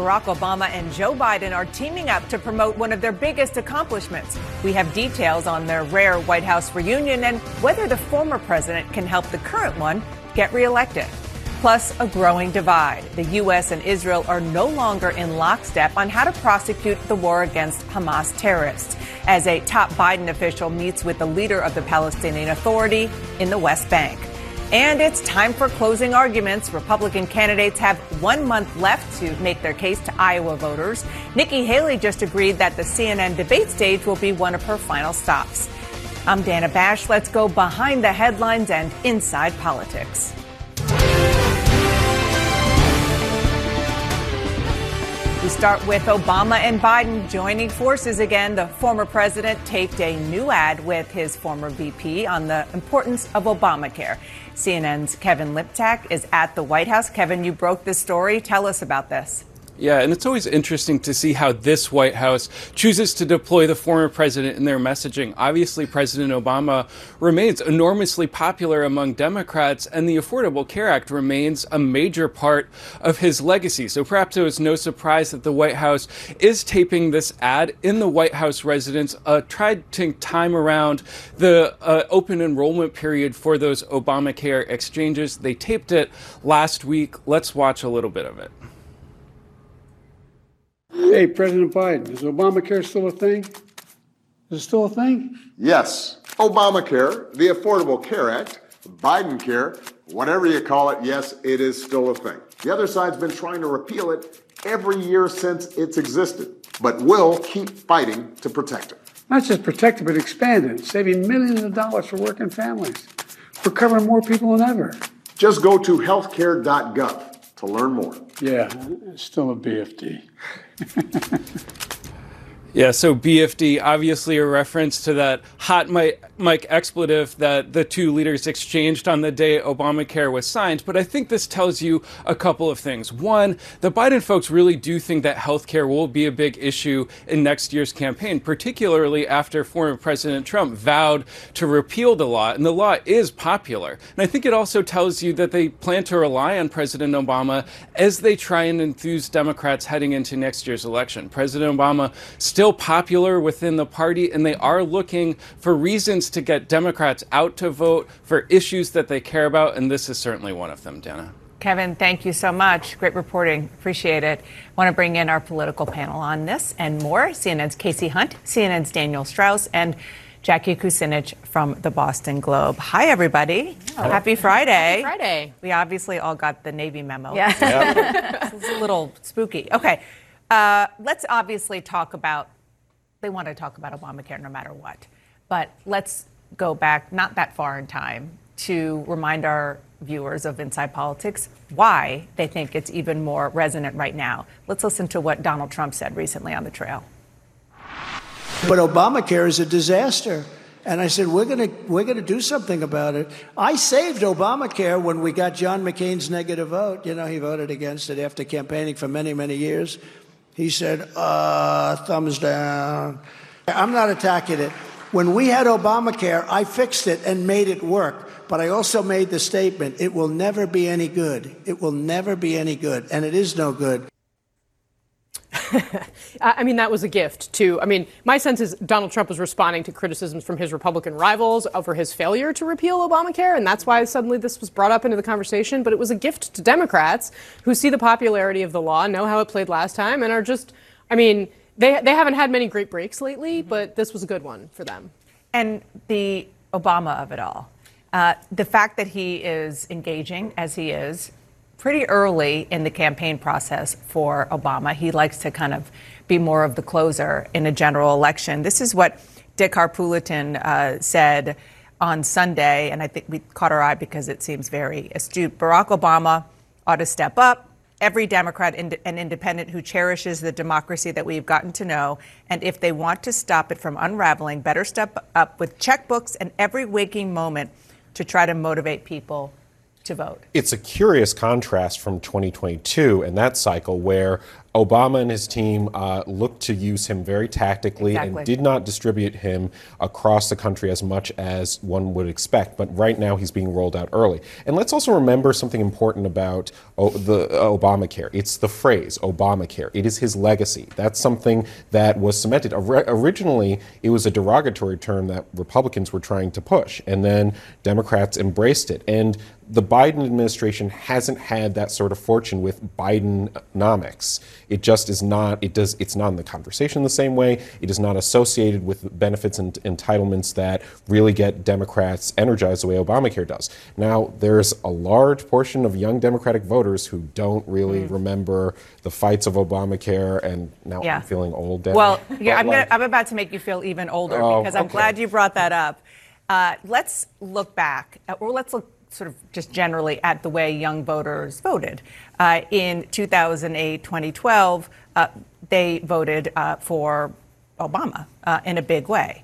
Barack Obama and Joe Biden are teaming up to promote one of their biggest accomplishments. We have details on their rare White House reunion and whether the former president can help the current one get reelected. Plus, a growing divide. The U.S. and Israel are no longer in lockstep on how to prosecute the war against Hamas terrorists, as a top Biden official meets with the leader of the Palestinian Authority in the West Bank. And it's time for closing arguments. Republican candidates have one month left to make their case to Iowa voters. Nikki Haley just agreed that the CNN debate stage will be one of her final stops. I'm Dana Bash. Let's go behind the headlines and inside politics. Start with Obama and Biden joining forces again. The former president taped a new ad with his former VP on the importance of Obamacare. CNN's Kevin Liptak is at the White House. Kevin, you broke this story. Tell us about this. Yeah, and it's always interesting to see how this White House chooses to deploy the former president in their messaging. Obviously, President Obama remains enormously popular among Democrats, and the Affordable Care Act remains a major part of his legacy. So perhaps it was no surprise that the White House is taping this ad in the White House residence, uh, tried to time around the uh, open enrollment period for those Obamacare exchanges. They taped it last week. Let's watch a little bit of it. Hey, President Biden, is Obamacare still a thing? Is it still a thing? Yes. Obamacare, the Affordable Care Act, Biden Care, whatever you call it, yes, it is still a thing. The other side's been trying to repeal it every year since it's existed, but will keep fighting to protect it. Not just protect it, but expand it, saving millions of dollars for working families. We're covering more people than ever. Just go to healthcare.gov to learn more. Yeah, still a BFD. Yeah, so BFD, obviously a reference to that hot mic, mic expletive that the two leaders exchanged on the day Obamacare was signed. But I think this tells you a couple of things. One, the Biden folks really do think that healthcare will be a big issue in next year's campaign, particularly after former President Trump vowed to repeal the law. And the law is popular. And I think it also tells you that they plan to rely on President Obama as they try and enthuse Democrats heading into next year's election. President Obama still still popular within the party, and they are looking for reasons to get Democrats out to vote for issues that they care about, and this is certainly one of them, Dana. Kevin, thank you so much. Great reporting. Appreciate it. Want to bring in our political panel on this and more. CNN's Kasie Hunt, CNN's Daniel Strauss, and Jackie Kucinich from the Boston Globe. Hi, everybody. Hello. Happy Friday. Happy Friday. We obviously all got the Navy memo. Yeah. Yep. it's a little spooky. Okay. Uh, let's obviously talk about, they want to talk about Obamacare no matter what. But let's go back not that far in time to remind our viewers of Inside Politics why they think it's even more resonant right now. Let's listen to what Donald Trump said recently on the trail. But Obamacare is a disaster. And I said, we're going we're going to do something about it. I saved Obamacare when we got John McCain's negative vote. You know, he voted against it after campaigning for many, many years. He said, uh, thumbs down. I'm not attacking it. When we had Obamacare, I fixed it and made it work. But I also made the statement it will never be any good. It will never be any good. And it is no good. I mean, that was a gift, too. I mean, my sense is Donald Trump was responding to criticisms from his Republican rivals over his failure to repeal Obamacare, and that's why suddenly this was brought up into the conversation. But it was a gift to Democrats who see the popularity of the law, know how it played last time, and are just, I mean, they, they haven't had many great breaks lately, but this was a good one for them. And the Obama of it all. Uh, the fact that he is engaging as he is pretty early in the campaign process for Obama. He likes to kind of be more of the closer in a general election. This is what Dick Harpootlian uh, said on Sunday, and I think we caught our eye because it seems very astute. Barack Obama ought to step up. Every Democrat and independent who cherishes the democracy that we've gotten to know, and if they want to stop it from unraveling, better step up with checkbooks and every waking moment to try to motivate people to vote. It's a curious contrast from 2022 and that cycle where Obama and his team uh, looked to use him very tactically exactly. and did not distribute him across the country as much as one would expect. But right now, he's being rolled out early. And let's also remember something important about o- the uh, Obamacare. It's the phrase Obamacare. It is his legacy. That's something that was cemented. Or- originally, it was a derogatory term that Republicans were trying to push, and then Democrats embraced it. And the Biden administration hasn't had that sort of fortune with Bidenomics. It just is not. It does. It's not in the conversation the same way. It is not associated with benefits and entitlements that really get Democrats energized the way Obamacare does. Now, there's a large portion of young Democratic voters who don't really mm. remember the fights of Obamacare, and now yeah. I'm feeling old. Well, yeah, I'm, like, gonna, I'm, about to make you feel even older oh, because I'm okay. glad you brought that up. Uh, let's look back, or let's look sort of just generally at the way young voters voted. Uh, in 2008, 2012, uh, they voted uh, for Obama uh, in a big way.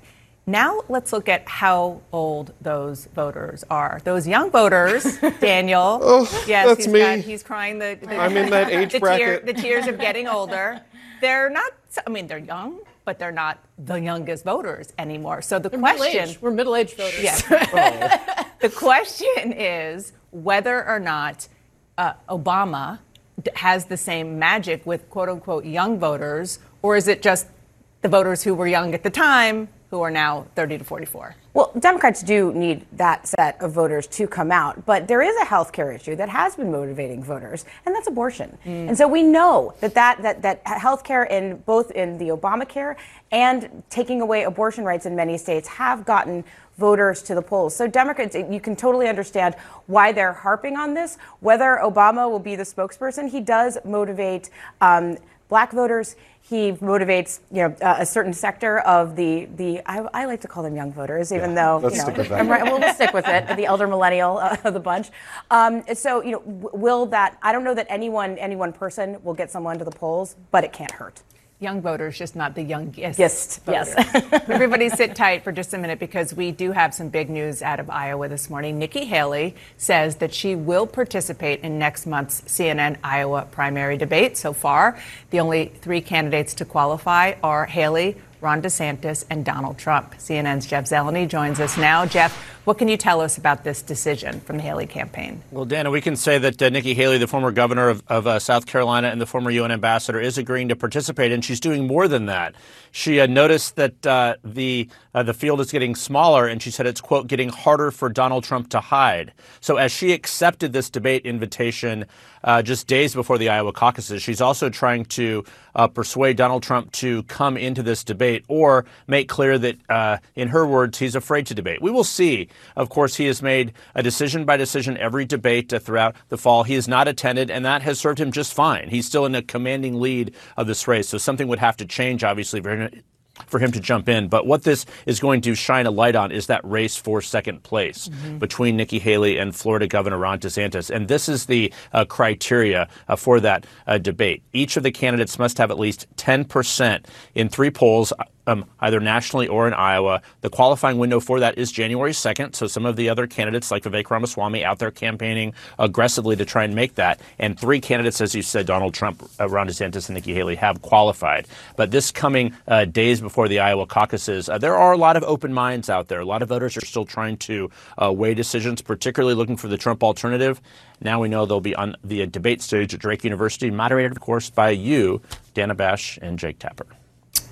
Now let's look at how old those voters are. Those young voters, Daniel. oh, yes, that's he's me. Got, he's crying. The, the, I'm in that age the bracket. Tear, the tears of getting older. They're not. I mean, they're young, but they're not the youngest voters anymore. So the they're question middle we're middle-aged voters. Yes. oh. The question is whether or not uh, Obama has the same magic with quote unquote young voters, or is it just the voters who were young at the time who are now 30 to 44? Well, Democrats do need that set of voters to come out, but there is a health care issue that has been motivating voters, and that's abortion. Mm. And so we know that that, that, that health care in both in the Obamacare and taking away abortion rights in many states have gotten voters to the polls. So Democrats, you can totally understand why they're harping on this. Whether Obama will be the spokesperson, he does motivate um, black voters. He motivates, you know, uh, a certain sector of the the. I, I, like to call them young voters, even yeah, though let's you know, stick with that. Right, we'll, we'll, stick with it. The elder millennial uh, of the bunch. Um, so you know, will that? I don't know that anyone, any one person will get someone to the polls, but it can't hurt. Young voters, just not the youngest. Yes, voters. yes. Everybody sit tight for just a minute because we do have some big news out of Iowa this morning. Nikki Haley says that she will participate in next month's CNN Iowa primary debate. So far, the only three candidates to qualify are Haley, Ron DeSantis, and Donald Trump. CNN's Jeff Zeleny joins us now. Jeff, what can you tell us about this decision from the Haley campaign? Well, Dana, we can say that uh, Nikki Haley, the former governor of, of uh, South Carolina and the former UN ambassador, is agreeing to participate, and she's doing more than that. She uh, noticed that uh, the uh, the field is getting smaller, and she said it's quote getting harder for Donald Trump to hide. So, as she accepted this debate invitation uh, just days before the Iowa caucuses, she's also trying to persuade Donald Trump to come into this debate or make clear that, in her words, he's afraid to debate. We will see of course, he has made a decision by decision every debate uh, throughout the fall. He has not attended, and that has served him just fine. He's still in a commanding lead of this race, so something would have to change, obviously, for him, for him to jump in. But what this is going to shine a light on is that race for second place mm-hmm. between Nikki Haley and Florida Governor Ron DeSantis. And this is the uh, criteria uh, for that uh, debate. Each of the candidates must have at least 10% in three polls um, either nationally or in Iowa. The qualifying window for that is January 2nd. So some of the other candidates, like Vivek Ramaswamy, out there campaigning aggressively to try and make that. And three candidates, as you said, Donald Trump, Ron DeSantis, and Nikki Haley, have qualified. But this coming uh, days before the Iowa caucuses, uh, there are a lot of open minds out there. A lot of voters are still trying to uh, weigh decisions, particularly looking for the Trump alternative. Now we know they'll be on the debate stage at Drake University, moderated, of course, by you, Dana Bash and Jake Tapper.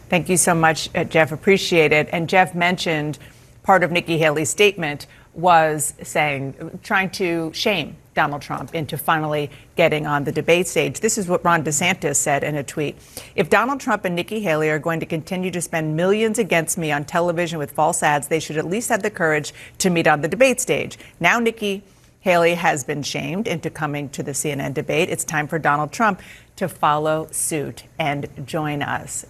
Thank you so much, uh, Jeff. Appreciate it. And Jeff mentioned part of Nikki Haley's statement was saying, trying to shame Donald Trump into finally getting on the debate stage. This is what Ron DeSantis said in a tweet. If Donald Trump and Nikki Haley are going to continue to spend millions against me on television with false ads, they should at least have the courage to meet on the debate stage. Now, Nikki Haley has been shamed into coming to the CNN debate. It's time for Donald Trump to follow suit and join us.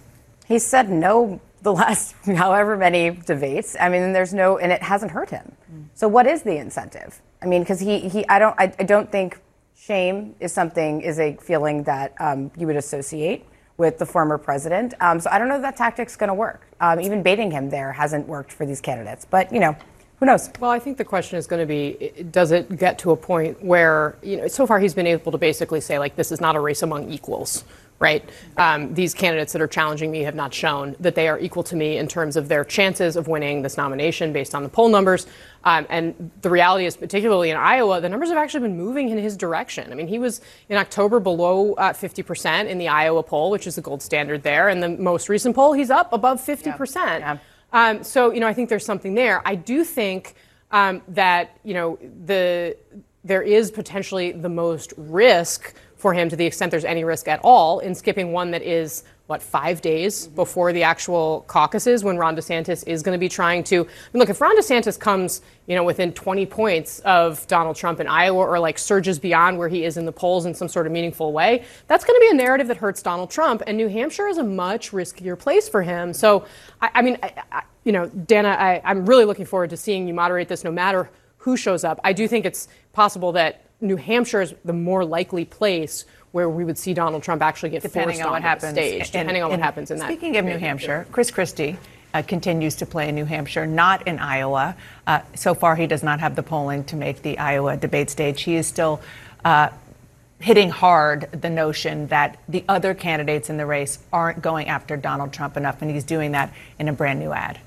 He said no the last however many debates. I mean, there's no, and it hasn't hurt him. So what is the incentive? I mean, because he, he, I don't, I, I, don't think shame is something is a feeling that um, you would associate with the former president. Um, so I don't know if that tactic's going to work. Um, even baiting him there hasn't worked for these candidates. But you know, who knows? Well, I think the question is going to be does it get to a point where, you know, so far he's been able to basically say, like, this is not a race among equals, right? Um, these candidates that are challenging me have not shown that they are equal to me in terms of their chances of winning this nomination based on the poll numbers. Um, and the reality is, particularly in Iowa, the numbers have actually been moving in his direction. I mean, he was in October below uh, 50% in the Iowa poll, which is the gold standard there. And the most recent poll, he's up above 50%. Yeah. Yeah. Um, so, you know, I think there's something there. I do think um, that, you know, the there is potentially the most risk for him to the extent there's any risk at all in skipping one that is what five days before the actual caucuses when Ron DeSantis is going to be trying to I mean, look if Ron DeSantis comes you know within 20 points of Donald Trump in Iowa or like surges beyond where he is in the polls in some sort of meaningful way that's going to be a narrative that hurts Donald Trump and New Hampshire is a much riskier place for him. So I, I mean I, I, you know Dana I, I'm really looking forward to seeing you moderate this no matter who shows up. I do think it's possible that New Hampshire is the more likely place where we would see Donald Trump actually get depending on what happens, stage, depending on what happens in speaking that. Speaking of New Hampshire, Chris Christie uh, continues to play in New Hampshire, not in Iowa. Uh, so far, he does not have the polling to make the Iowa debate stage. He is still. Uh, hitting hard the notion that the other candidates in the race aren't going after Donald Trump enough, and he's doing that in a brand new ad.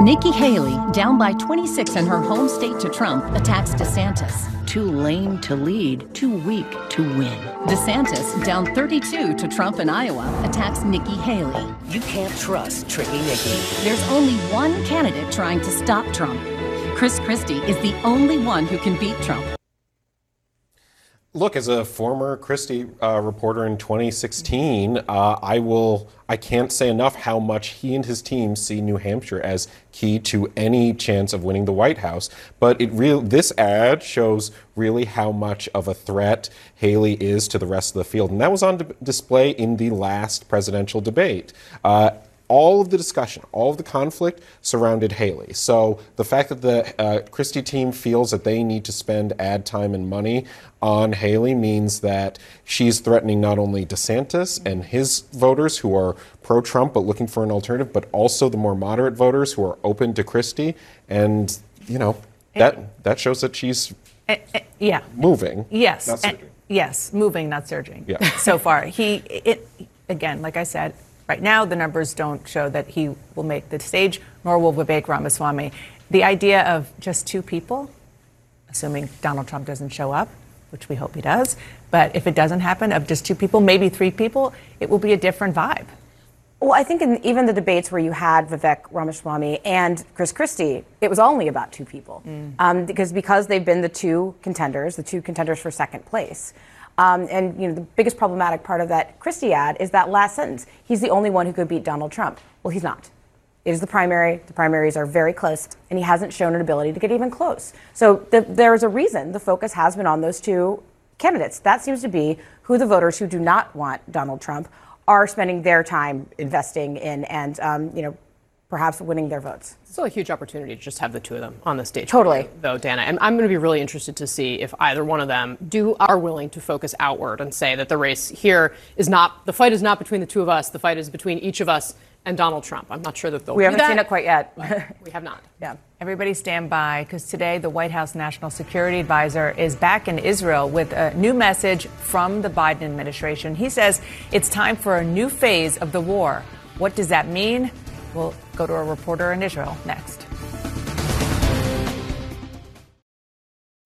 Nikki Haley, down by 26 in her home state to Trump, attacks DeSantis. Too lame to lead, too weak to win. DeSantis, down 32 to Trump in Iowa, attacks Nikki Haley. You can't trust Tricky Nikki. There's only one candidate trying to stop Trump. Chris Christie is the only one who can beat Trump. Look, as a former Christie uh, reporter in 2016, uh, I will. I can't say enough how much he and his team see New Hampshire as key to any chance of winning the White House. But it real this ad shows really how much of a threat Haley is to the rest of the field, and that was on display in the last presidential debate. Uh, all of the discussion, all of the conflict surrounded Haley. So the fact that the uh, Christie team feels that they need to spend ad time and money on Haley means that she's threatening not only DeSantis and his voters who are pro Trump but looking for an alternative, but also the more moderate voters who are open to Christie. And, you know, that, that shows that she's uh, uh, yeah. moving. Yes. yes, moving, not surging. Yeah. so far. He, it, again, like I said, Right now, the numbers don't show that he will make the stage, nor will Vivek Ramaswamy. The idea of just two people, assuming Donald Trump doesn't show up, which we hope he does, but if it doesn't happen, of just two people, maybe three people, it will be a different vibe. Well, I think in even the debates where you had Vivek Ramaswamy and Chris Christie, it was only about two people, mm. um, because because they've been the two contenders, the two contenders for second place. Um, and you know the biggest problematic part of that Christie ad is that last sentence. He's the only one who could beat Donald Trump. Well, he's not. It is the primary. The primaries are very close, and he hasn't shown an ability to get even close. So the, there is a reason the focus has been on those two candidates. That seems to be who the voters who do not want Donald Trump are spending their time investing in and um, you know perhaps winning their votes. It's Still a huge opportunity to just have the two of them on the stage. Totally. Though, Dana, and I'm going to be really interested to see if either one of them do are willing to focus outward and say that the race here is not the fight is not between the two of us. The fight is between each of us and Donald Trump. I'm not sure that they'll. We haven't that. seen it quite yet. we have not. Yeah. Everybody stand by because today the White House National Security Advisor is back in Israel with a new message from the Biden administration. He says it's time for a new phase of the war. What does that mean? We'll go to a reporter in Israel next.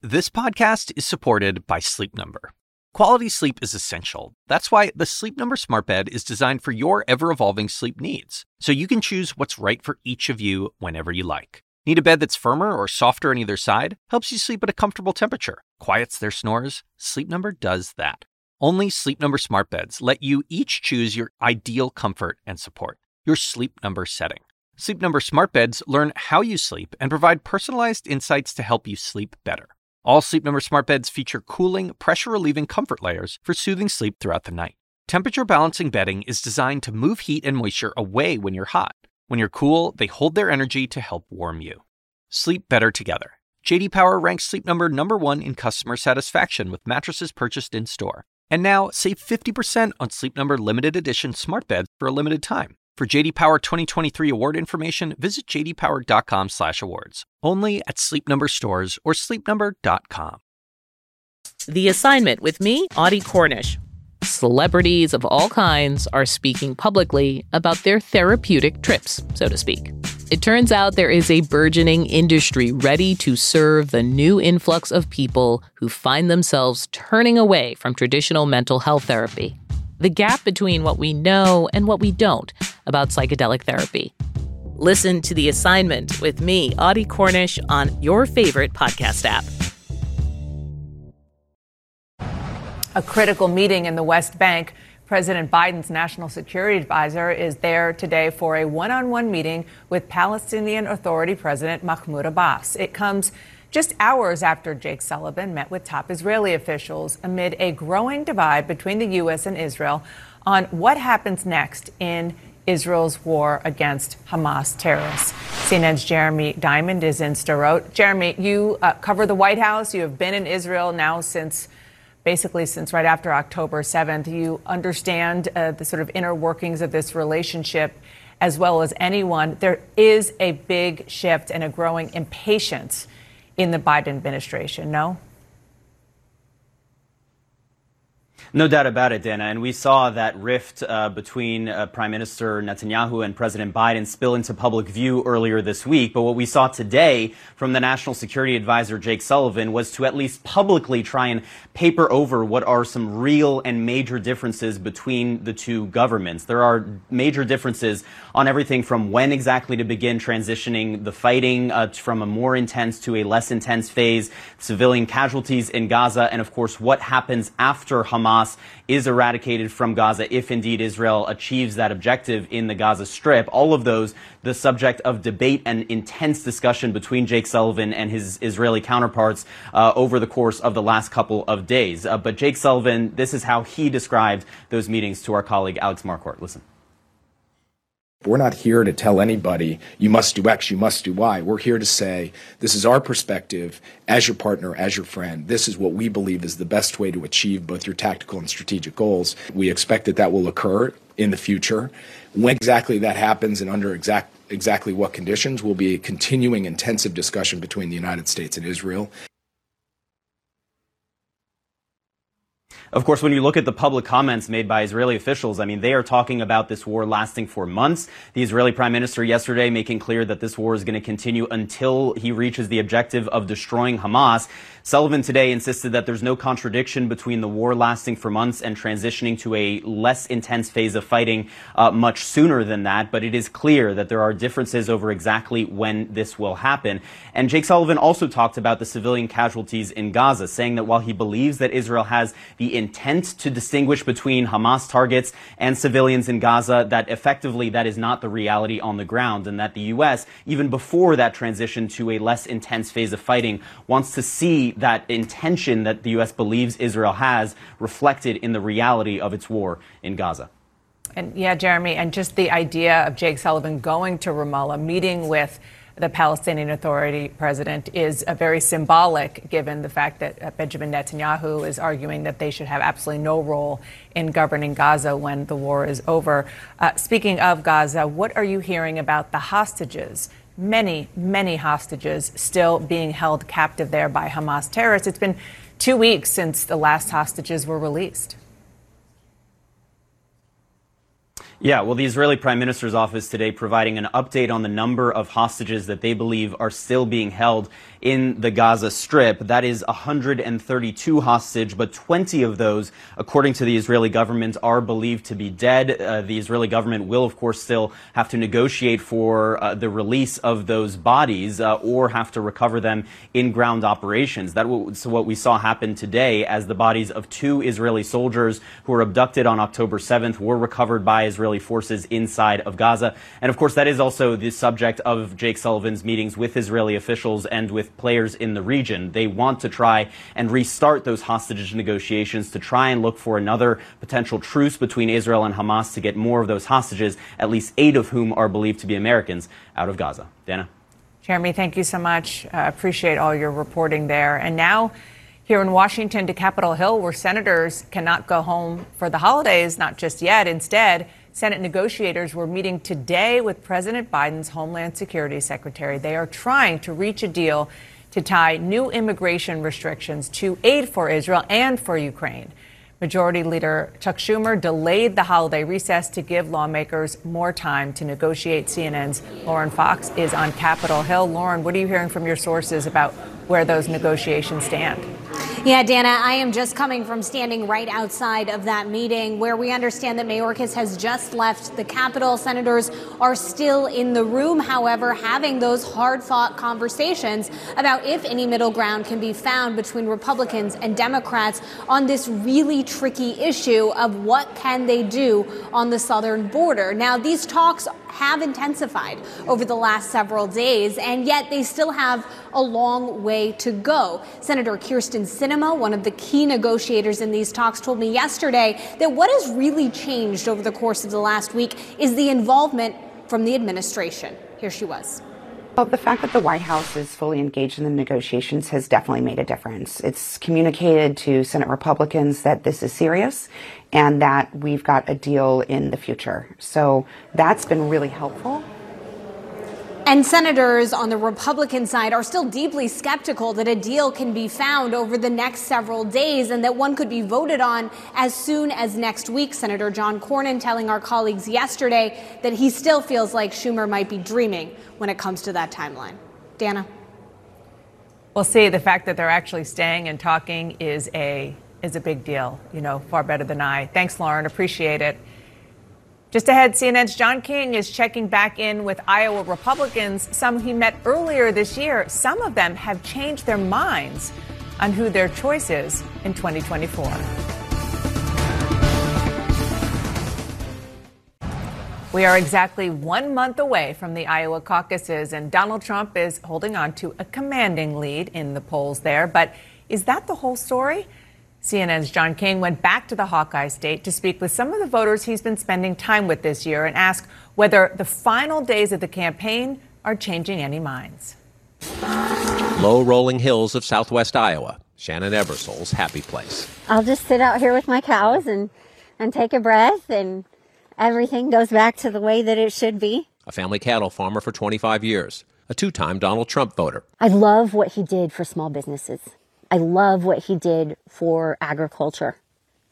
This podcast is supported by Sleep Number. Quality sleep is essential. That's why the Sleep Number Smart Bed is designed for your ever evolving sleep needs, so you can choose what's right for each of you whenever you like. Need a bed that's firmer or softer on either side? Helps you sleep at a comfortable temperature, quiets their snores? Sleep Number does that. Only Sleep Number Smart Beds let you each choose your ideal comfort and support, your sleep number setting. Sleep Number Smart Beds learn how you sleep and provide personalized insights to help you sleep better. All Sleep Number smart beds feature cooling, pressure relieving comfort layers for soothing sleep throughout the night. Temperature balancing bedding is designed to move heat and moisture away when you're hot. When you're cool, they hold their energy to help warm you. Sleep better together. JD Power ranks Sleep Number number 1 in customer satisfaction with mattresses purchased in-store. And now, save 50% on Sleep Number limited edition smart beds for a limited time. For JD Power 2023 award information, visit jdpower.com/awards. Only at Sleep Number stores or sleepnumber.com. The assignment with me, Audie Cornish. Celebrities of all kinds are speaking publicly about their therapeutic trips, so to speak. It turns out there is a burgeoning industry ready to serve the new influx of people who find themselves turning away from traditional mental health therapy the gap between what we know and what we don't about psychedelic therapy. Listen to The Assignment with me, Audie Cornish, on your favorite podcast app. A critical meeting in the West Bank. President Biden's national security advisor is there today for a one on one meeting with Palestinian Authority President Mahmoud Abbas. It comes just hours after Jake Sullivan met with top Israeli officials amid a growing divide between the U.S. and Israel on what happens next in Israel's war against Hamas terrorists. CNN's Jeremy Diamond is in Sderot. Jeremy, you uh, cover the White House. You have been in Israel now since basically since right after October 7th. You understand uh, the sort of inner workings of this relationship as well as anyone. There is a big shift and a growing impatience in the Biden administration, no? No doubt about it, Dana. And we saw that rift uh, between uh, Prime Minister Netanyahu and President Biden spill into public view earlier this week. But what we saw today from the National Security Advisor Jake Sullivan was to at least publicly try and paper over what are some real and major differences between the two governments. There are major differences on everything from when exactly to begin transitioning the fighting uh, from a more intense to a less intense phase, civilian casualties in Gaza, and of course what happens after Hamas Hamas is eradicated from Gaza if indeed Israel achieves that objective in the Gaza Strip. All of those the subject of debate and intense discussion between Jake Sullivan and his Israeli counterparts uh, over the course of the last couple of days. Uh, but Jake Sullivan, this is how he described those meetings to our colleague Alex Marquardt. Listen. We're not here to tell anybody, you must do X, you must do Y. We're here to say, this is our perspective as your partner, as your friend. This is what we believe is the best way to achieve both your tactical and strategic goals. We expect that that will occur in the future. When exactly that happens and under exact, exactly what conditions will be a continuing intensive discussion between the United States and Israel. Of course, when you look at the public comments made by Israeli officials, I mean, they are talking about this war lasting for months. The Israeli prime minister yesterday making clear that this war is going to continue until he reaches the objective of destroying Hamas. Sullivan today insisted that there's no contradiction between the war lasting for months and transitioning to a less intense phase of fighting uh, much sooner than that. But it is clear that there are differences over exactly when this will happen. And Jake Sullivan also talked about the civilian casualties in Gaza, saying that while he believes that Israel has the intent to distinguish between Hamas targets and civilians in Gaza, that effectively that is not the reality on the ground, and that the U.S., even before that transition to a less intense phase of fighting, wants to see that intention that the U.S. believes Israel has reflected in the reality of its war in Gaza. And yeah, Jeremy, and just the idea of Jake Sullivan going to Ramallah, meeting with the Palestinian Authority president is a very symbolic, given the fact that uh, Benjamin Netanyahu is arguing that they should have absolutely no role in governing Gaza when the war is over. Uh, speaking of Gaza, what are you hearing about the hostages? Many, many hostages still being held captive there by Hamas terrorists. It's been two weeks since the last hostages were released. Yeah, well, the Israeli Prime Minister's office today providing an update on the number of hostages that they believe are still being held in the Gaza Strip. That is 132 hostage, but 20 of those, according to the Israeli government, are believed to be dead. Uh, the Israeli government will, of course, still have to negotiate for uh, the release of those bodies uh, or have to recover them in ground operations. That was what we saw happen today as the bodies of two Israeli soldiers who were abducted on October 7th were recovered by Israeli forces inside of Gaza. And of course, that is also the subject of Jake Sullivan's meetings with Israeli officials and with players in the region. They want to try and restart those hostage negotiations to try and look for another potential truce between Israel and Hamas to get more of those hostages, at least eight of whom are believed to be Americans, out of Gaza. Dana? Jeremy, thank you so much. Uh, appreciate all your reporting there. And now, here in Washington to Capitol Hill, where senators cannot go home for the holidays, not just yet. Instead, Senate negotiators were meeting today with President Biden's Homeland Security Secretary. They are trying to reach a deal to tie new immigration restrictions to aid for Israel and for Ukraine. Majority Leader Chuck Schumer delayed the holiday recess to give lawmakers more time to negotiate. CNN's Lauren Fox is on Capitol Hill. Lauren, what are you hearing from your sources about where those negotiations stand? Yeah, Dana, I am just coming from standing right outside of that meeting where we understand that Mayorkas has just left the Capitol. Senators are still in the room, however, having those hard fought conversations about if any middle ground can be found between Republicans and Democrats on this really tricky issue of what can they do on the southern border. Now, these talks have intensified over the last several days, and yet they still have a long way to go. Senator Kyrsten Sinema, one of the key negotiators in these talks, told me yesterday that what has really changed over the course of the last week is the involvement from the administration. Here she was. Well, the fact that the White House is fully engaged in the negotiations has definitely made a difference. It's communicated to Senate Republicans that this is serious and that we've got a deal in the future. So that's been really helpful. And senators on the Republican side are still deeply skeptical that a deal can be found over the next several days and that one could be voted on as soon as next week. Senator John Cornyn telling our colleagues yesterday that he still feels like Schumer might be dreaming when it comes to that timeline. Dana? We'll see. The fact that they're actually staying and talking is a is a big deal. You know, far better than I. Thanks, Lauren. Appreciate it. Just ahead, CNN's John King is checking back in with Iowa Republicans, some he met earlier this year. Some of them have changed their minds on who their choice is in 2024. We are exactly one month away from the Iowa caucuses, and Donald Trump is holding on to a commanding lead in the polls there. But is that the whole story? CNN's John King went back to the Hawkeye State to speak with some of the voters he's been spending time with this year and ask whether the final days of the campaign are changing any minds. Low rolling hills of southwest Iowa, Shannon Ebersol's happy place. I'll just sit out here with my cows and, and take a breath, and everything goes back to the way that it should be. A family cattle farmer for 25 years, a two time Donald Trump voter. I love what he did for small businesses. I love what he did for agriculture.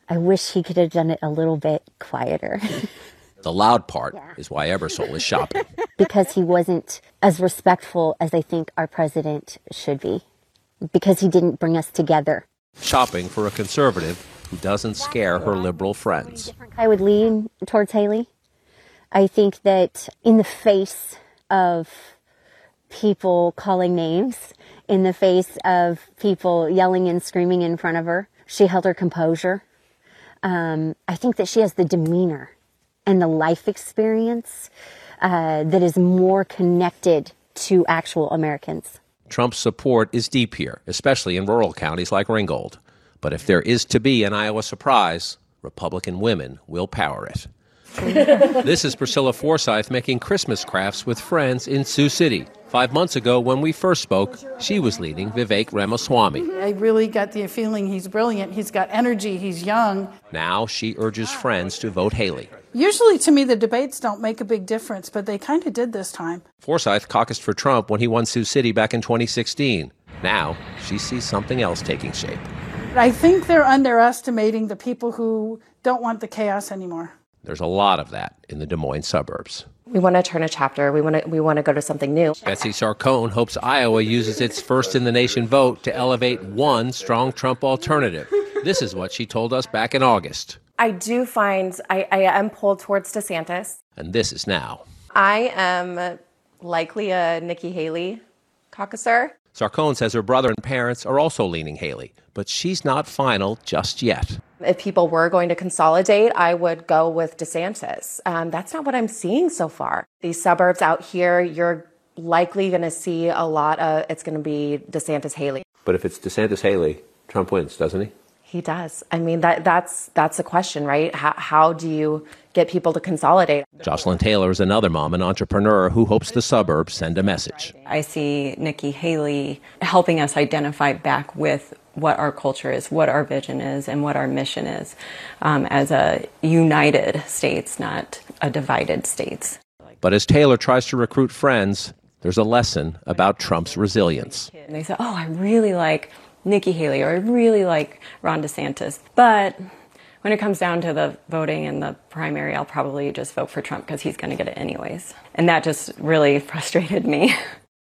I wish he could have done it a little bit quieter. the loud part yeah. is why Ebersol is shopping. because he wasn't as respectful as I think our president should be. Because he didn't bring us together. Shopping for a conservative who doesn't scare her liberal friends. I would lean towards Haley. I think that in the face of people calling names, in the face of people yelling and screaming in front of her. She held her composure. Um, I think that she has the demeanor and the life experience uh, that is more connected to actual Americans. Trump's support is deep here, especially in rural counties like Ringgold. But if there is to be an Iowa surprise, Republican women will power it. this is Priscilla Forsyth making Christmas crafts with friends in Sioux City. Five months ago, when we first spoke, she was leading Vivek Ramaswamy. Mm-hmm. I really got the feeling he's brilliant. He's got energy. He's young. Now she urges friends to vote Haley. Usually, to me, the debates don't make a big difference, but they kind of did this time. Forsyth caucused for Trump when he won Sioux City back in 2016. Now she sees something else taking shape. I think they're underestimating the people who don't want the chaos anymore. There's a lot of that in the Des Moines suburbs. We want to turn a chapter. We want to we want to go to something new. Betsy Sarcone hopes Iowa uses its first in the nation vote to elevate one strong Trump alternative. This is what she told us back in August. I do find I, I am pulled towards DeSantis. And this is now. I am likely a Nikki Haley caucuser. Sarcone says her brother and parents are also leaning Haley, but she's not final just yet. If people were going to consolidate, I would go with DeSantis. Um, that's not what I'm seeing so far. These suburbs out here, you're likely going to see a lot of it's going to be DeSantis Haley. But if it's DeSantis Haley, Trump wins, doesn't he? He does. I mean, that that's that's a question, right? How, how do you get people to consolidate? Jocelyn Taylor is another mom and entrepreneur who hopes the suburbs send a message. I see Nikki Haley helping us identify back with what our culture is, what our vision is, and what our mission is um, as a united states, not a divided states. But as Taylor tries to recruit friends, there's a lesson about Trump's resilience. And they say, oh, I really like Nikki Haley or I really like Ron DeSantis. But when it comes down to the voting and the primary, I'll probably just vote for Trump because he's going to get it anyways. And that just really frustrated me.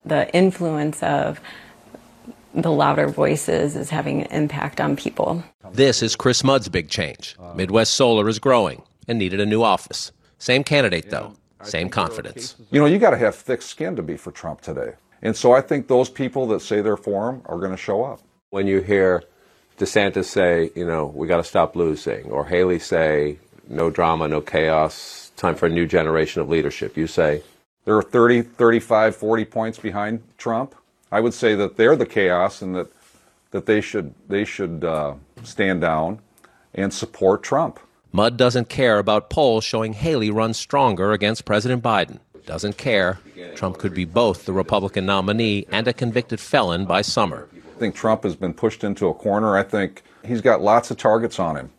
the influence of the louder voices is having an impact on people. This is Chris Mudd's big change. Midwest Solar is growing and needed a new office. Same candidate, though, same confidence. You know, you got to have thick skin to be for Trump today. And so I think those people that say they're for him are going to show up. When you hear DeSantis say, you know, we got to stop losing, or Haley say, no drama, no chaos, time for a new generation of leadership, you say, there are 30, 35, 40 points behind Trump. I would say that they're the chaos and that, that they should, they should uh, stand down and support Trump. Mudd doesn't care about polls showing Haley runs stronger against President Biden. Doesn't care. Trump could be both the Republican nominee and a convicted felon by summer. I think Trump has been pushed into a corner. I think he's got lots of targets on him.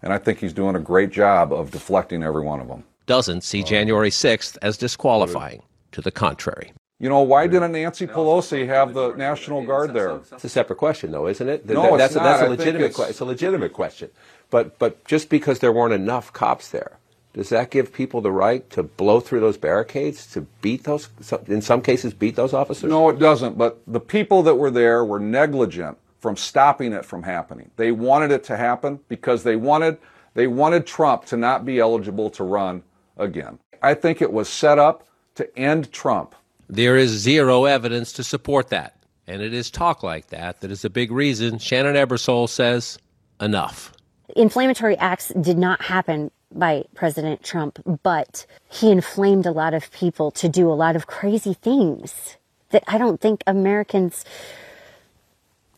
And I think he's doing a great job of deflecting every one of them. Doesn't see January 6th as disqualifying. To the contrary. You know, why didn't Nancy Pelosi have the National Guard there? It's a separate question, though, isn't it? No, that's, it's not. that's a I think legitimate. it's- que- it's a legitimate question. But but just because there weren't enough cops there, does that give people the right to blow through those barricades to beat those? In some cases, beat those officers. No, it doesn't. But the people that were there were negligent from stopping it from happening. They wanted it to happen because they wanted they wanted Trump to not be eligible to run again. I think it was set up to end Trump. There is zero evidence to support that. And it is talk like that that is a big reason Shannon Ebersole says enough. Inflammatory acts did not happen by President Trump, but he inflamed a lot of people to do a lot of crazy things that I don't think Americans,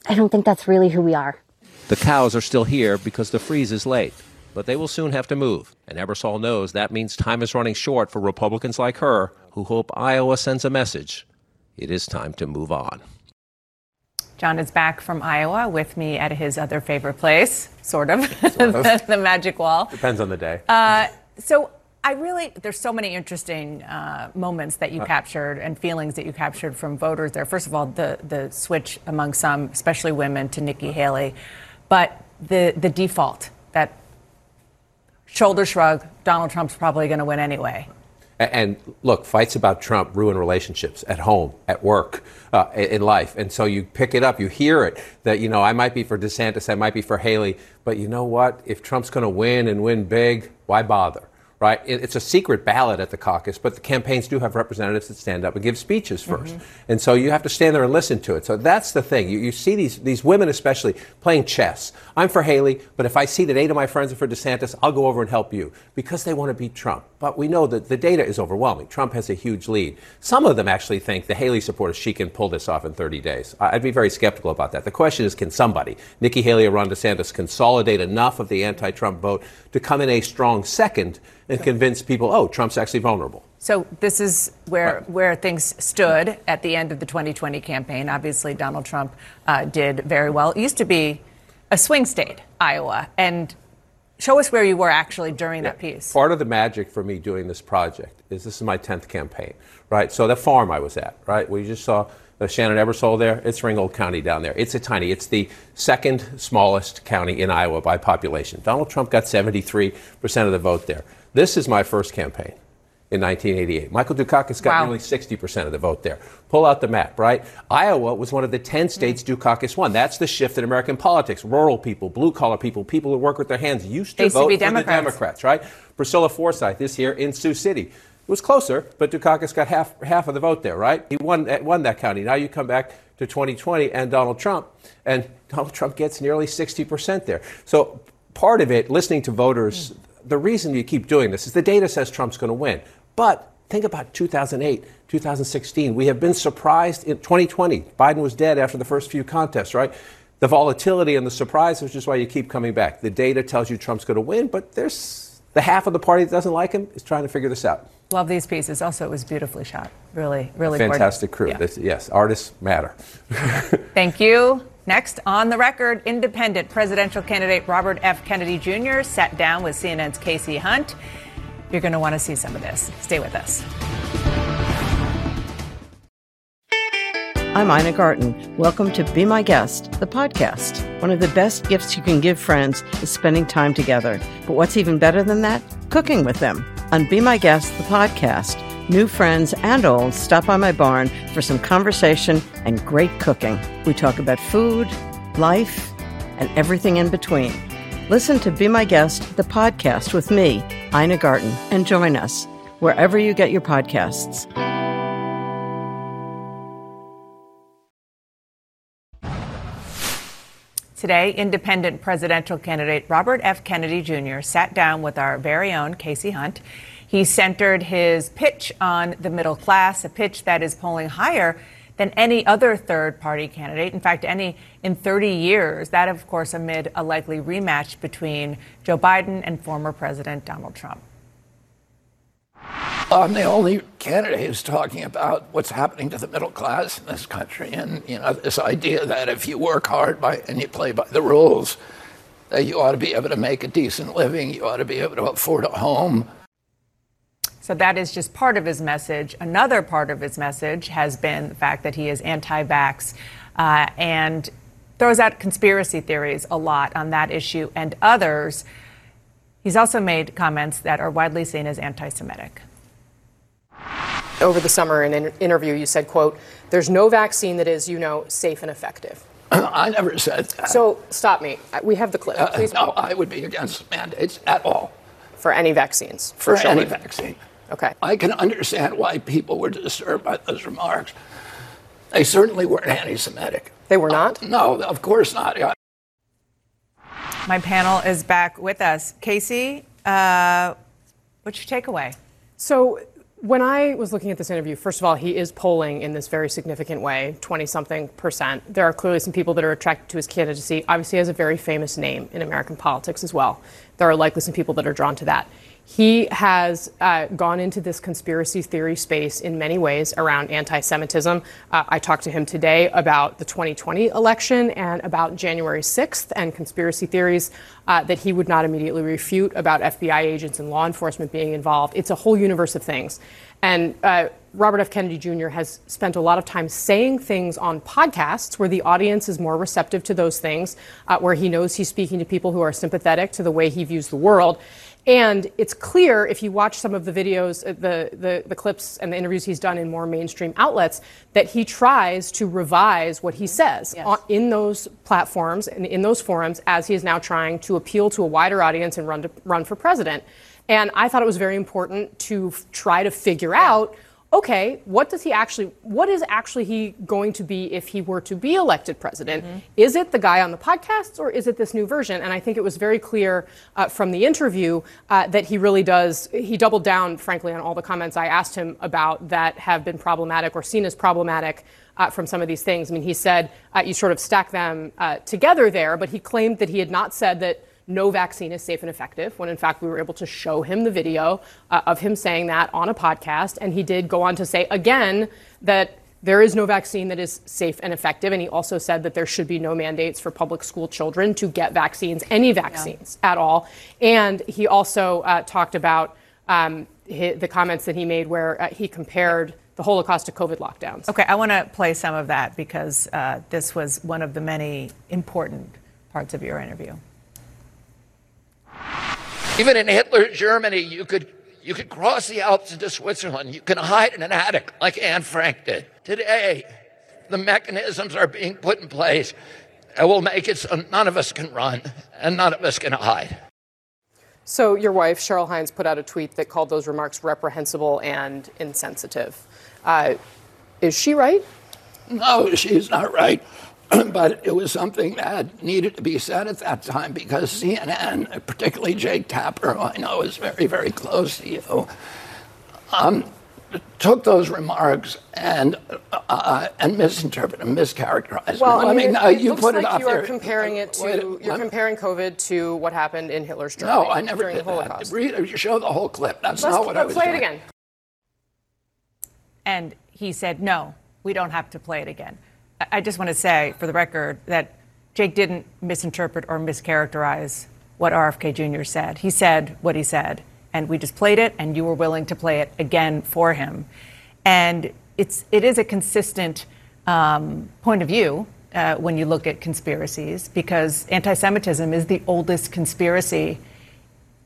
I don't think that's really who we are. The cows are still here because the freeze is late, but they will soon have to move. And Ebersole knows that means time is running short for Republicans like her who hope Iowa sends a message. It is time to move on. John is back from Iowa with me at his other favorite place, sort of, the, the Magic Wall. Depends on the day. Uh, so I really, there's so many interesting uh, moments that you Uh. captured and feelings that you captured from voters there. First of all, the the switch among some, especially women, to Nikki Haley, but the the default that shoulder shrug, Donald Trump's probably going to win anyway. And look, fights about Trump ruin relationships at home, at work, uh, in life. And so you pick it up, you hear it that, you know, I might be for DeSantis, I might be for Haley, but you know what? If Trump's going to win and win big, why bother? Right? It- It's a secret ballot at the caucus, but the campaigns do have representatives that stand up and give speeches mm-hmm. 1st And so you have to stand there and listen to it. So that's the thing. You, you see these, these women, especially, playing chess. I'm for Haley, but if I see that eight of my friends are for DeSantis, I'll go over and help you because they want to beat Trump. But we know that the data is overwhelming. Trump has a huge lead. Some of them actually think the Haley supporters, she can pull this off in 30 days. I'd be very skeptical about that. The question is, can somebody, Nikki Haley or Ron DeSantis, consolidate enough of the anti-Trump vote to come in a strong second and convince people, oh, Trump's actually vulnerable. So this is where right. where things stood at the end of the 2020 campaign. Obviously, Donald Trump uh, did very well. It used to be a swing state, Iowa, and show us where you were actually during yeah. that piece. Part of the magic for me doing this project is this is my 10th campaign, right? So the farm I was at, right, we just saw uh, Shannon Ebersole there. It's Ringgold County down there. It's a tiny. It's the second smallest county in Iowa by population. Donald Trump got 73% of the vote there. This is my first campaign in 1988. Michael Dukakis got wow. nearly 60% of the vote there. Pull out the map, right? Iowa was one of the 10 states mm. Dukakis won. That's the shift in American politics. Rural people, blue collar people, people who work with their hands used to vote to for Democrats. the Democrats, right? Priscilla Forsyth this year in Sioux City. It was closer, but Dukakis got half half of the vote there, right? He won won that county. Now you come back to 2020 and Donald Trump, and Donald Trump gets nearly 60% there. So part of it, listening to voters, mm. The reason you keep doing this is the data says Trump's going to win. But think about 2008, 2016. We have been surprised in 2020. Biden was dead after the first few contests, right? The volatility and the surprise, which is why you keep coming back. The data tells you Trump's going to win, but there's the half of the party that doesn't like him is trying to figure this out. Love these pieces. Also, it was beautifully shot. Really, really fantastic crew. Yeah. This, yes, artists matter. Thank you. Next, on the record, independent presidential candidate Robert F. Kennedy Jr. sat down with CNN's Kasie Hunt. You're going to want to see some of this. Stay with us. I'm Ina Garten. Welcome to Be My Guest, the podcast. One of the best gifts you can give friends is spending time together. But what's even better than that? Cooking with them. On Be My Guest, the podcast, new friends and old stop by my barn for some conversation and great cooking. We talk about food, life, and everything in between. Listen to Be My Guest, the podcast with me, Ina Garten, and join us wherever you get your podcasts. Today, independent presidential candidate Robert F. Kennedy Jr. sat down with our very own Kasie Hunt. He centered his pitch on the middle class, a pitch that is polling higher than any other third party candidate. In fact, any in 30 years. That, of course, amid a likely rematch between Joe Biden and former President Donald Trump. I'm the only candidate who's talking about what's happening to the middle class in this country, and you know this idea that if you work hard by, and you play by the rules, that you ought to be able to make a decent living, you ought to be able to afford a home. So that is just part of his message. Another part of his message has been the fact that he is anti-vax uh, and throws out conspiracy theories a lot on that issue and others. He's also made comments that are widely seen as anti-Semitic. Over the summer, in an interview, you said, "quote There's no vaccine that is, you know, safe and effective." I never said that. So stop me. We have the clip. Uh, no, I would be against mandates at all. For any vaccines. For, for any vaccine. Okay. I can understand why people were disturbed by those remarks. They certainly weren't anti-Semitic. They were not. Uh, no, of course not. My panel is back with us. Kasie, uh, what's your takeaway? So, when I was looking at this interview, first of all, he is polling in this very significant way 20 something percent. There are clearly some people that are attracted to his candidacy. Obviously, he has a very famous name in American politics as well. There are likely some people that are drawn to that. He has uh, gone into this conspiracy theory space in many ways around anti Semitism. Uh, I talked to him today about the 2020 election and about January 6th and conspiracy theories uh, that he would not immediately refute about FBI agents and law enforcement being involved. It's a whole universe of things. And uh, Robert F. Kennedy Jr. has spent a lot of time saying things on podcasts where the audience is more receptive to those things, uh, where he knows he's speaking to people who are sympathetic to the way he views the world. And it's clear if you watch some of the videos, uh, the, the, the, clips and the interviews he's done in more mainstream outlets, that he tries to revise what he says yes. in those platforms and in those forums as he is now trying to appeal to a wider audience and run, to, run for president. And I thought it was very important to f- try to figure out okay, what does he actually, what is actually he going to be if he were to be elected president? Mm-hmm. Is it the guy on the podcasts or is it this new version? And I think it was very clear uh, from the interview uh, that he really does, he doubled down, frankly, on all the comments I asked him about that have been problematic or seen as problematic. Uh, from some of these things. I mean, he said uh, you sort of stack them uh, together there, but he claimed that he had not said that no vaccine is safe and effective, when in fact we were able to show him the video uh, of him saying that on a podcast. And he did go on to say again that there is no vaccine that is safe and effective. And he also said that there should be no mandates for public school children to get vaccines, any vaccines yeah. at all. And he also uh, talked about um, his, the comments that he made where uh, he compared the Holocaust to COVID lockdowns. Okay, I want to play some of that because uh, this was one of the many important parts of your interview. Even in Hitler's Germany, you could you could cross the Alps into Switzerland. You can hide in an attic like Anne Frank did. Today, the mechanisms are being put in place that will make it so none of us can run and none of us can hide. So, your wife, Cheryl Hines, put out a tweet that called those remarks reprehensible and insensitive. Uh, is she right? No, she's not right. but it was something that needed to be said at that time because CNN, particularly Jake Tapper, who I know is very, very close to you, um, took those remarks and uh, and misinterpreted and mischaracterized well, them. I mean, I mean it, it you put like it you are there. comparing it to Wait, you're I'm, comparing COVID to what happened in Hitler's Germany. No, I never during did the Holocaust. that. Read, show the whole clip. That's let's, not what I was play doing. it again. And he said, "No, we don't have to play it again." I just want to say, for the record, that Jake didn't misinterpret or mischaracterize what RFK Jr. said. He said what he said, and we just played it, and you were willing to play it again for him. And it's it is a consistent um, point of view uh, when you look at conspiracies, because anti-Semitism is the oldest conspiracy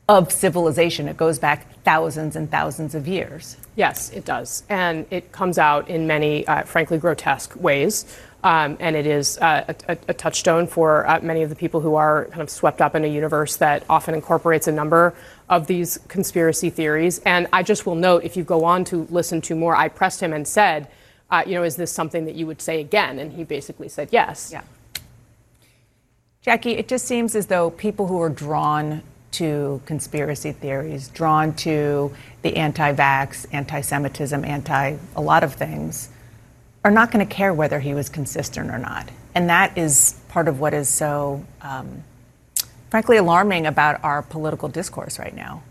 of civilization. It goes back thousands and thousands of years. Yes, it does. And it comes out in many, uh, frankly, grotesque ways. Um, and it is uh, a, a, touchstone for uh, many of the people who are kind of swept up in a universe that often incorporates a number of these conspiracy theories. And I just will note, if you go on to listen to more, I pressed him and said, uh, you know, is this something that you would say again? And he basically said yes. Yeah. Jackie, it just seems as though people who are drawn to conspiracy theories, drawn to the anti vax, anti Semitism, anti a lot of things, are not going to care whether he was consistent or not. And that is part of what is so, um, frankly, alarming about our political discourse right now.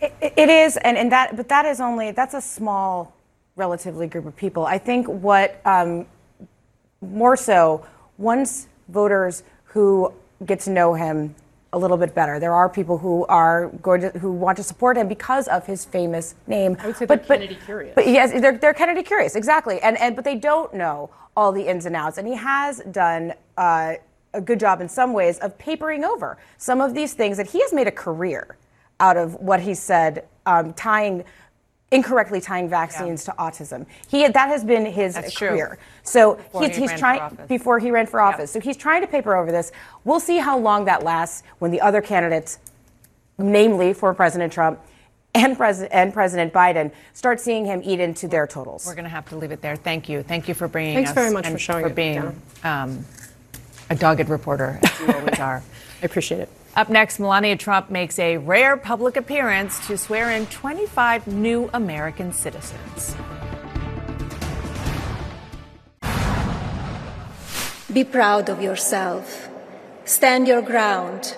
it, it is, and, and that, but that is only, that's a small, relatively group of people. I think what um, more so, once voters who get to know him a little bit better. There are people who are going to who want to support him because of his famous name. I would say but, they're Kennedy curious. But yes, they're, they're Kennedy curious, exactly. And and but they don't know all the ins and outs. And he has done. Uh, a good job in some ways of papering over some of these things that he has made a career out of what he said, um, tying incorrectly tying vaccines yeah. to autism. He that has been his That's career. True. So before he's, he he's trying before he ran for office. So he's trying to paper over this. We'll see how long that lasts when the other candidates, namely for President Trump and President and President Biden, start seeing him eat into their totals. We're going to have to leave it there. Thank you. Thank you for bringing Thanks us. very much and for showing for it, being um, a dogged reporter, as you always are. I appreciate it. Up next, Melania Trump makes a rare public appearance to swear in 25 new American citizens. Be proud of yourself, stand your ground,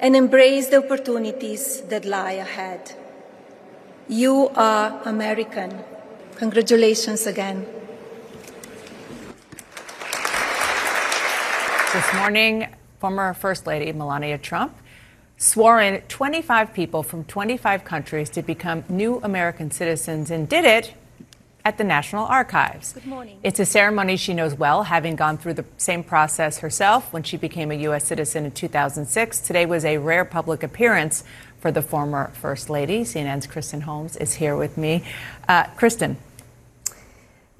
and embrace the opportunities that lie ahead. You are American. Congratulations again. This morning, former First Lady Melania Trump swore in 25 people from 25 countries to become new American citizens and did it at the National Archives. Good morning. It's a ceremony she knows well, having gone through the same process herself when she became a U.S. citizen in 2006. Today was a rare public appearance for the former First Lady. CNN's Kristen Holmes is here with me. Uh, Kristen.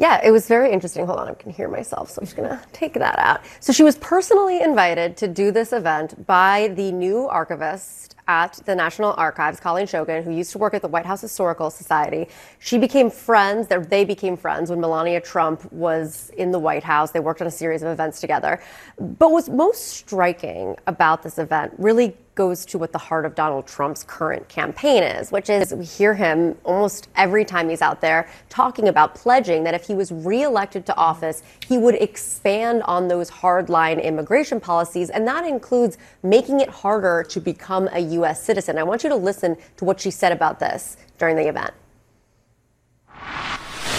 Yeah, it was very interesting. Hold on, I can hear myself, so I'm just gonna take that out. So she was personally invited to do this event by the new archivist at the National Archives, Colleen Shogan, who used to work at the White House Historical Society. She became friends, they became friends when Melania Trump was in the White House. They worked on a series of events together. But what's most striking about this event really goes to what the heart of Donald Trump's current campaign is, which is we hear him almost every time he's out there talking about pledging that if he was reelected to office, he would expand on those hardline immigration policies, and that includes making it harder to become a U.S. citizen. I want you to listen to what she said about this during the event.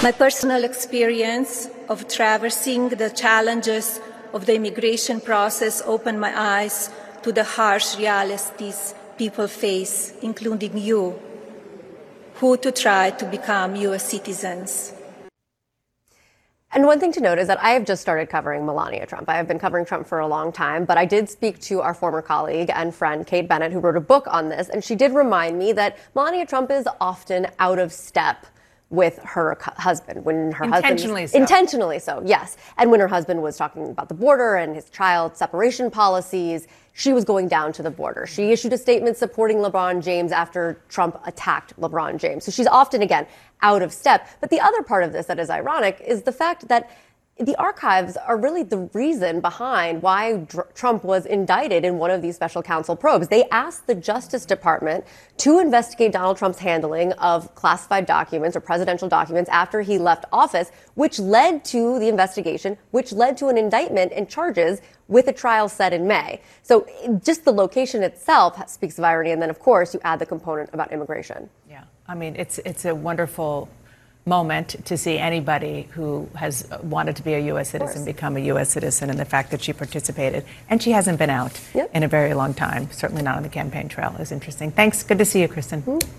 My personal experience of traversing the challenges of the immigration process opened my eyes to the harsh realities people face, including you, who to try to become U.S. citizens. And one thing to note is that I have just started covering Melania Trump. I have been covering Trump for a long time, but I did speak to our former colleague and friend, Kate Bennett, who wrote a book on this, and she did remind me that Melania Trump is often out of step with her husband when her intentionally husband so. intentionally so yes. And when her husband was talking about the border and his child separation policies she was going down to the border. She issued a statement supporting LeBron James after Trump attacked LeBron James. So she's often again out of step. But the other part of this that is ironic is the fact that the archives are really the reason behind why Dr- Trump was indicted in one of these special counsel probes. They asked the Justice Department to investigate Donald Trump's handling of classified documents or presidential documents after he left office, which led to the investigation, which led to an indictment and charges with a trial set in May. So just the location itself speaks of irony. And then, of course, you add the component about immigration. Yeah. I mean, it's, it's a wonderful moment to see anybody who has wanted to be a U.S. citizen become a U.S. citizen, and the fact that she participated and she hasn't been out yep. in a very long time, certainly not on the campaign trail, is interesting. Thanks. Good to see you, Kristen. Mm-hmm.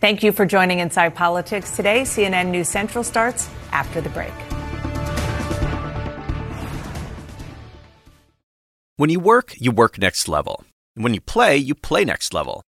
Thank you for joining Inside Politics today. CNN News Central starts after the break. When you work, you work next level. When you play, you play next level.